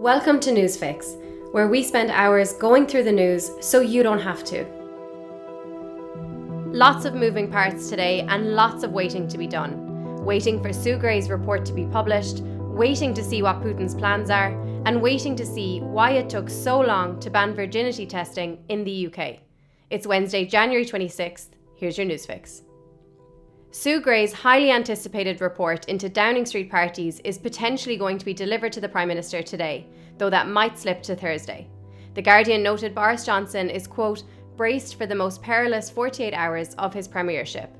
Welcome to Newsfix, where we spend hours going through the news so you don't have to. Lots of moving parts today and lots of waiting to be done. Waiting for Sue Gray's report to be published, waiting to see what Putin's plans are, and waiting to see why it took so long to ban virginity testing in the UK. It's Wednesday, January 26th. Here's your Newsfix. Sue Gray's highly anticipated report into Downing Street parties is potentially going to be delivered to the Prime Minister today, though that might slip to Thursday. The Guardian noted Boris Johnson is, quote, braced for the most perilous 48 hours of his premiership.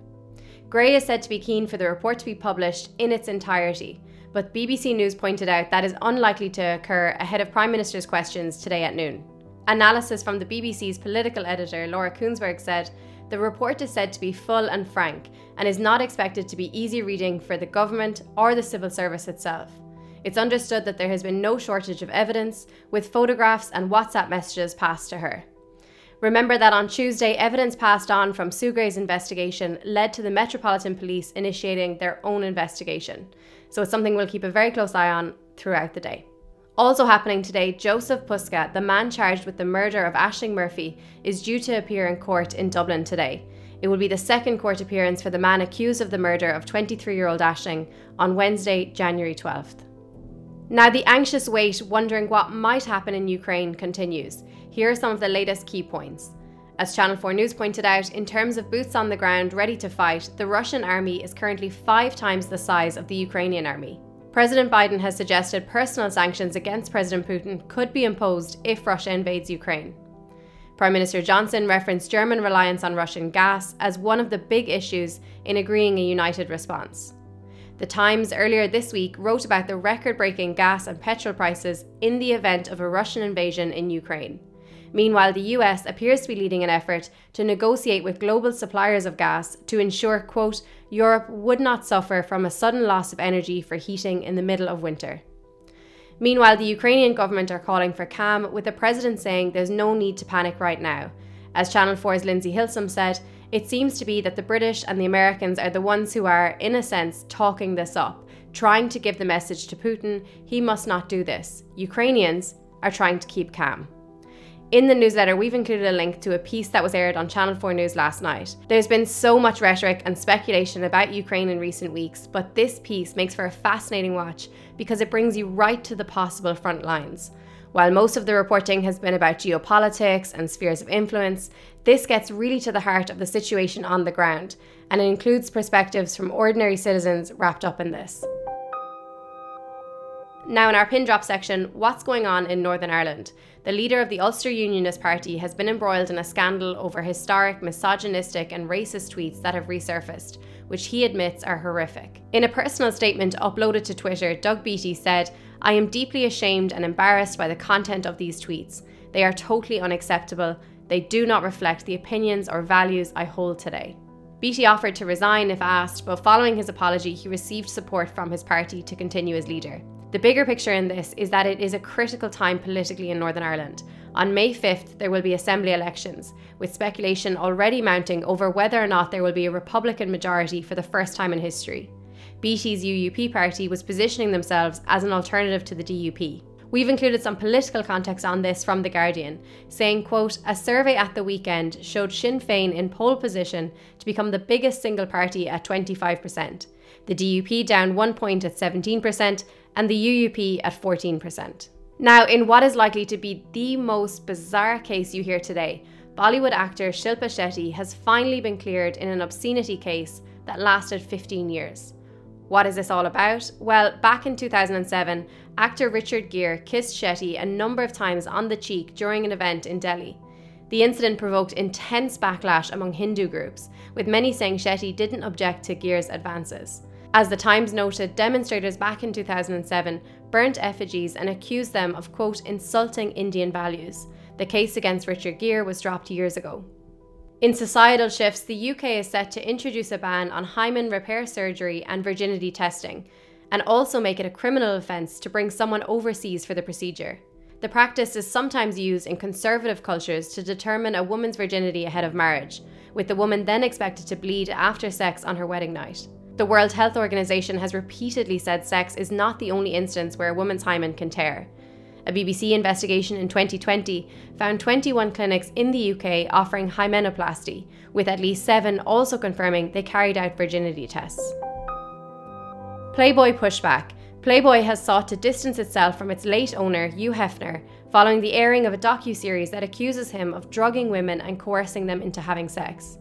Gray is said to be keen for the report to be published in its entirety, but BBC News pointed out that is unlikely to occur ahead of Prime Minister's questions today at noon. Analysis from the BBC's political editor Laura Kuenssberg said the report is said to be full and frank and is not expected to be easy reading for the government or the civil service itself. It's understood that there has been no shortage of evidence, with photographs and WhatsApp messages passed to her. Remember that on Tuesday, evidence passed on from Sue Gray's investigation led to the Metropolitan Police initiating their own investigation. So it's something we'll keep a very close eye on throughout the day. Also happening today, Joseph Puska, the man charged with the murder of Ashling Murphy, is due to appear in court in Dublin today. It will be the second court appearance for the man accused of the murder of 23 year old Ashling on Wednesday, January 12th. Now, the anxious wait, wondering what might happen in Ukraine, continues. Here are some of the latest key points. As Channel 4 News pointed out, in terms of boots on the ground ready to fight, the Russian army is currently five times the size of the Ukrainian army. President Biden has suggested personal sanctions against President Putin could be imposed if Russia invades Ukraine. Prime Minister Johnson referenced German reliance on Russian gas as one of the big issues in agreeing a united response. The Times earlier this week wrote about the record breaking gas and petrol prices in the event of a Russian invasion in Ukraine. Meanwhile, the US appears to be leading an effort to negotiate with global suppliers of gas to ensure, quote, Europe would not suffer from a sudden loss of energy for heating in the middle of winter. Meanwhile, the Ukrainian government are calling for calm, with the president saying there's no need to panic right now. As Channel 4's Lindsay Hilsum said, it seems to be that the British and the Americans are the ones who are, in a sense, talking this up, trying to give the message to Putin he must not do this. Ukrainians are trying to keep calm. In the newsletter, we've included a link to a piece that was aired on Channel 4 News last night. There's been so much rhetoric and speculation about Ukraine in recent weeks, but this piece makes for a fascinating watch because it brings you right to the possible front lines. While most of the reporting has been about geopolitics and spheres of influence, this gets really to the heart of the situation on the ground, and it includes perspectives from ordinary citizens wrapped up in this. Now, in our pin drop section, what's going on in Northern Ireland? The leader of the Ulster Unionist Party has been embroiled in a scandal over historic, misogynistic, and racist tweets that have resurfaced, which he admits are horrific. In a personal statement uploaded to Twitter, Doug Beattie said, I am deeply ashamed and embarrassed by the content of these tweets. They are totally unacceptable. They do not reflect the opinions or values I hold today. Beattie offered to resign if asked, but following his apology, he received support from his party to continue as leader. The bigger picture in this is that it is a critical time politically in Northern Ireland. On May 5th, there will be Assembly elections, with speculation already mounting over whether or not there will be a Republican majority for the first time in history. Beattie's UUP party was positioning themselves as an alternative to the DUP. We've included some political context on this from The Guardian, saying, quote, a survey at the weekend showed Sinn Féin in pole position to become the biggest single party at 25%, the DUP down one point at 17%, and the UUP at 14%. Now, in what is likely to be the most bizarre case you hear today, Bollywood actor Shilpa Shetty has finally been cleared in an obscenity case that lasted 15 years. What is this all about? Well, back in 2007, actor Richard Gere kissed Shetty a number of times on the cheek during an event in Delhi. The incident provoked intense backlash among Hindu groups, with many saying Shetty didn't object to Gere's advances. As the Times noted, demonstrators back in 2007 burnt effigies and accused them of, quote, insulting Indian values. The case against Richard Gere was dropped years ago. In societal shifts, the UK is set to introduce a ban on hymen repair surgery and virginity testing, and also make it a criminal offence to bring someone overseas for the procedure. The practice is sometimes used in conservative cultures to determine a woman's virginity ahead of marriage, with the woman then expected to bleed after sex on her wedding night. The World Health Organization has repeatedly said sex is not the only instance where a woman's hymen can tear. A BBC investigation in 2020 found 21 clinics in the UK offering hymenoplasty, with at least seven also confirming they carried out virginity tests. Playboy pushback. Playboy has sought to distance itself from its late owner, Hugh Hefner, following the airing of a docu-series that accuses him of drugging women and coercing them into having sex.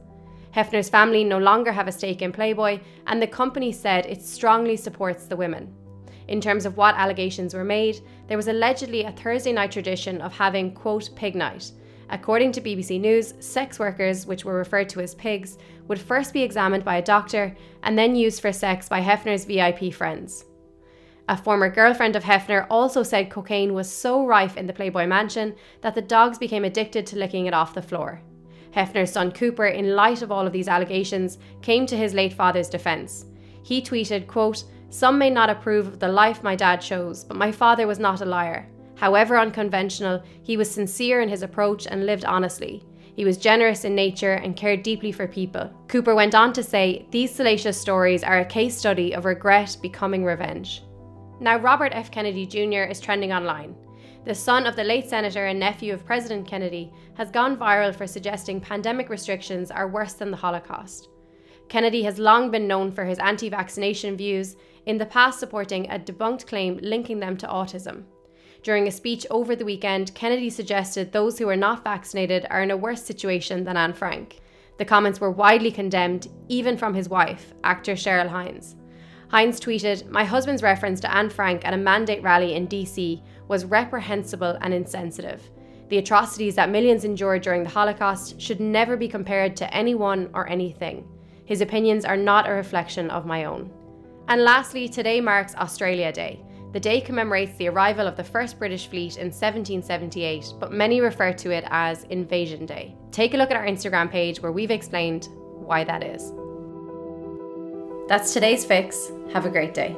Hefner's family no longer have a stake in Playboy, and the company said it strongly supports the women. In terms of what allegations were made, there was allegedly a Thursday night tradition of having, quote, pig night. According to BBC News, sex workers, which were referred to as pigs, would first be examined by a doctor and then used for sex by Hefner's VIP friends. A former girlfriend of Hefner also said cocaine was so rife in the Playboy mansion that the dogs became addicted to licking it off the floor. Hefner's son Cooper, in light of all of these allegations, came to his late father's defence. He tweeted, quote, Some may not approve of the life my dad chose, but my father was not a liar. However unconventional, he was sincere in his approach and lived honestly. He was generous in nature and cared deeply for people. Cooper went on to say, These salacious stories are a case study of regret becoming revenge. Now, Robert F. Kennedy Jr. is trending online the son of the late senator and nephew of President Kennedy, has gone viral for suggesting pandemic restrictions are worse than the Holocaust. Kennedy has long been known for his anti vaccination views, in the past supporting a debunked claim linking them to autism. During a speech over the weekend, Kennedy suggested those who are not vaccinated are in a worse situation than Anne Frank. The comments were widely condemned, even from his wife, actor Cheryl Hines. Hines tweeted, My husband's reference to Anne Frank at a mandate rally in DC was reprehensible and insensitive. The atrocities that millions endured during the Holocaust should never be compared to anyone or anything. His opinions are not a reflection of my own. And lastly, today marks Australia Day. The day commemorates the arrival of the first British fleet in 1778, but many refer to it as Invasion Day. Take a look at our Instagram page where we've explained why that is. That's today's fix. Have a great day.